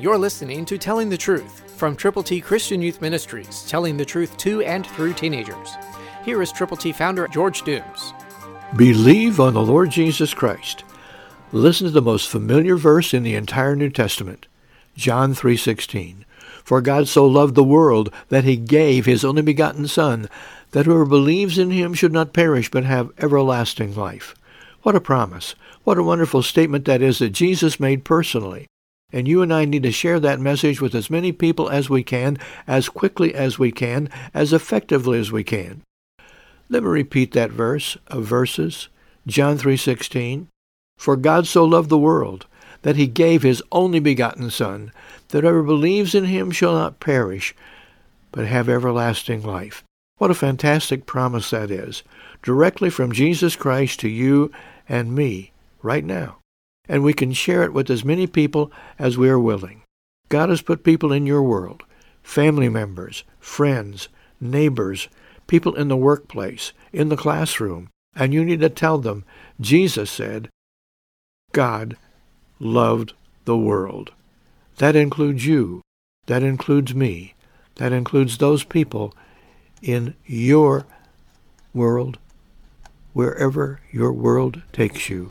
You're listening to Telling the Truth from Triple T Christian Youth Ministries, telling the truth to and through teenagers. Here is Triple T founder George Dooms. Believe on the Lord Jesus Christ. Listen to the most familiar verse in the entire New Testament, John 3:16. For God so loved the world that he gave his only begotten son, that whoever believes in him should not perish but have everlasting life. What a promise. What a wonderful statement that is that Jesus made personally. And you and I need to share that message with as many people as we can, as quickly as we can, as effectively as we can. Let me repeat that verse of verses. John 3:16. For God so loved the world that he gave his only begotten son, that whoever believes in him shall not perish, but have everlasting life. What a fantastic promise that is, directly from Jesus Christ to you and me right now and we can share it with as many people as we are willing. God has put people in your world, family members, friends, neighbors, people in the workplace, in the classroom, and you need to tell them, Jesus said, God loved the world. That includes you. That includes me. That includes those people in your world, wherever your world takes you.